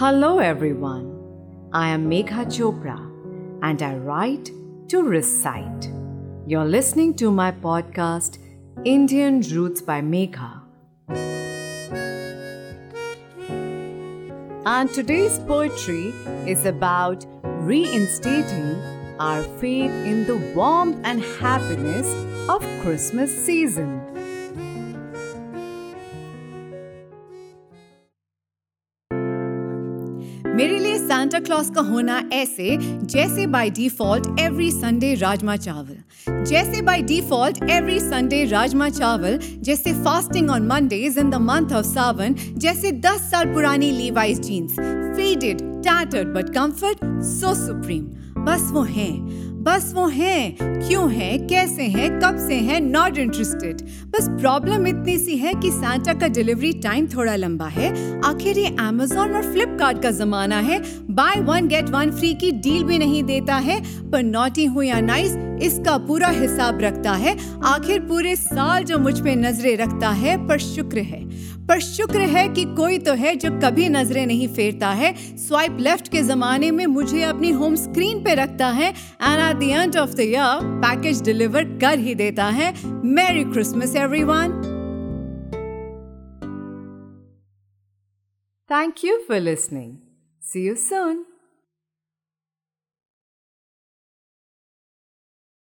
Hello, everyone. I am Megha Chopra and I write to recite. You're listening to my podcast, Indian Roots by Megha. And today's poetry is about reinstating our faith in the warmth and happiness of Christmas season. मेरे लिए Santa Claus का होना ऐसे जैसे by default every Sunday rajma चावल। जैसे by default every Sunday rajma चावल, जैसे fasting on Mondays in the month of Sawan, जैसे 10 साल पुरानी Levi's jeans faded tattered but comfort so supreme बस वो हैं, बस वो हैं। क्यों हैं? कैसे हैं? कब से हैं? नॉट इंटरेस्टेड बस प्रॉब्लम इतनी सी है कि सांता का डिलीवरी टाइम थोड़ा लंबा है। आखिर ये अमेजोन और फ्लिपकार्ट का जमाना है। Buy one get one free की डील भी नहीं देता है। पर नॉटी हो या नाइस इसका पूरा हिसाब रखता है। आखिर पूरे साल जो मुझ पे नज़रें रखता है, पर शुक्र है। पर शुक्र है कि कोई तो है जो कभी नज़रें नहीं फेरता है। स्वाइप लेफ़्ट के जमाने में मुझे अपनी होम स्क्रीन पे रखता है and at the end of the year package deliver कर ही देता है। Merry Christmas everyone thank you for listening see you soon.